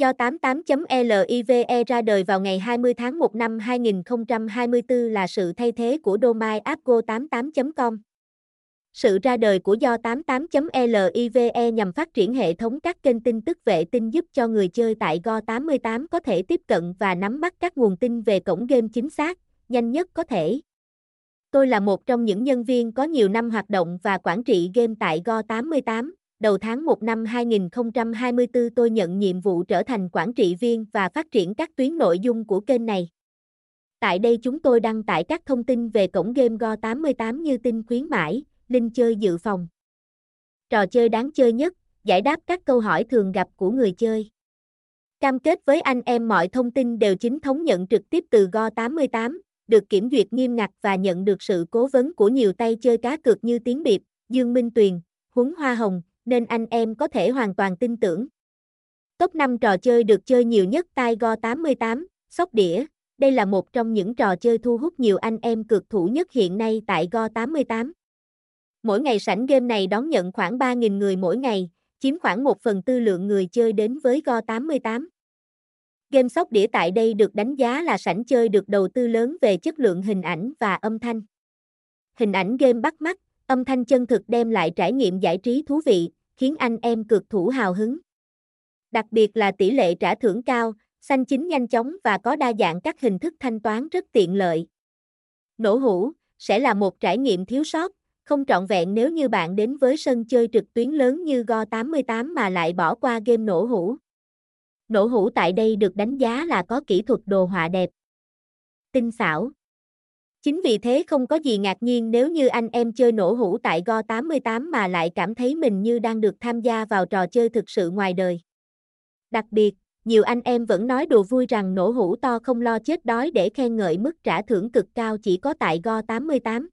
Do 88.live ra đời vào ngày 20 tháng 1 năm 2024 là sự thay thế của domain appgo88.com. Sự ra đời của Do 88.live nhằm phát triển hệ thống các kênh tin tức vệ tinh giúp cho người chơi tại Go88 có thể tiếp cận và nắm bắt các nguồn tin về cổng game chính xác, nhanh nhất có thể. Tôi là một trong những nhân viên có nhiều năm hoạt động và quản trị game tại Go88. Đầu tháng 1 năm 2024 tôi nhận nhiệm vụ trở thành quản trị viên và phát triển các tuyến nội dung của kênh này. Tại đây chúng tôi đăng tải các thông tin về cổng game Go88 như tin khuyến mãi, linh chơi dự phòng. Trò chơi đáng chơi nhất, giải đáp các câu hỏi thường gặp của người chơi. Cam kết với anh em mọi thông tin đều chính thống nhận trực tiếp từ Go88, được kiểm duyệt nghiêm ngặt và nhận được sự cố vấn của nhiều tay chơi cá cược như Tiến Biệp, Dương Minh Tuyền, Huấn Hoa Hồng, nên anh em có thể hoàn toàn tin tưởng. Top 5 trò chơi được chơi nhiều nhất Tiger 88, sóc đĩa. Đây là một trong những trò chơi thu hút nhiều anh em cược thủ nhất hiện nay tại Go 88. Mỗi ngày sảnh game này đón nhận khoảng 3.000 người mỗi ngày, chiếm khoảng 1 phần tư lượng người chơi đến với Go 88. Game sóc đĩa tại đây được đánh giá là sảnh chơi được đầu tư lớn về chất lượng hình ảnh và âm thanh. Hình ảnh game bắt mắt, âm thanh chân thực đem lại trải nghiệm giải trí thú vị, khiến anh em cược thủ hào hứng. Đặc biệt là tỷ lệ trả thưởng cao, xanh chính nhanh chóng và có đa dạng các hình thức thanh toán rất tiện lợi. Nổ hũ sẽ là một trải nghiệm thiếu sót, không trọn vẹn nếu như bạn đến với sân chơi trực tuyến lớn như Go88 mà lại bỏ qua game nổ hũ. Nổ hũ tại đây được đánh giá là có kỹ thuật đồ họa đẹp. Tinh xảo. Chính vì thế không có gì ngạc nhiên nếu như anh em chơi nổ hũ tại Go88 mà lại cảm thấy mình như đang được tham gia vào trò chơi thực sự ngoài đời. Đặc biệt, nhiều anh em vẫn nói đùa vui rằng nổ hũ to không lo chết đói để khen ngợi mức trả thưởng cực cao chỉ có tại Go88.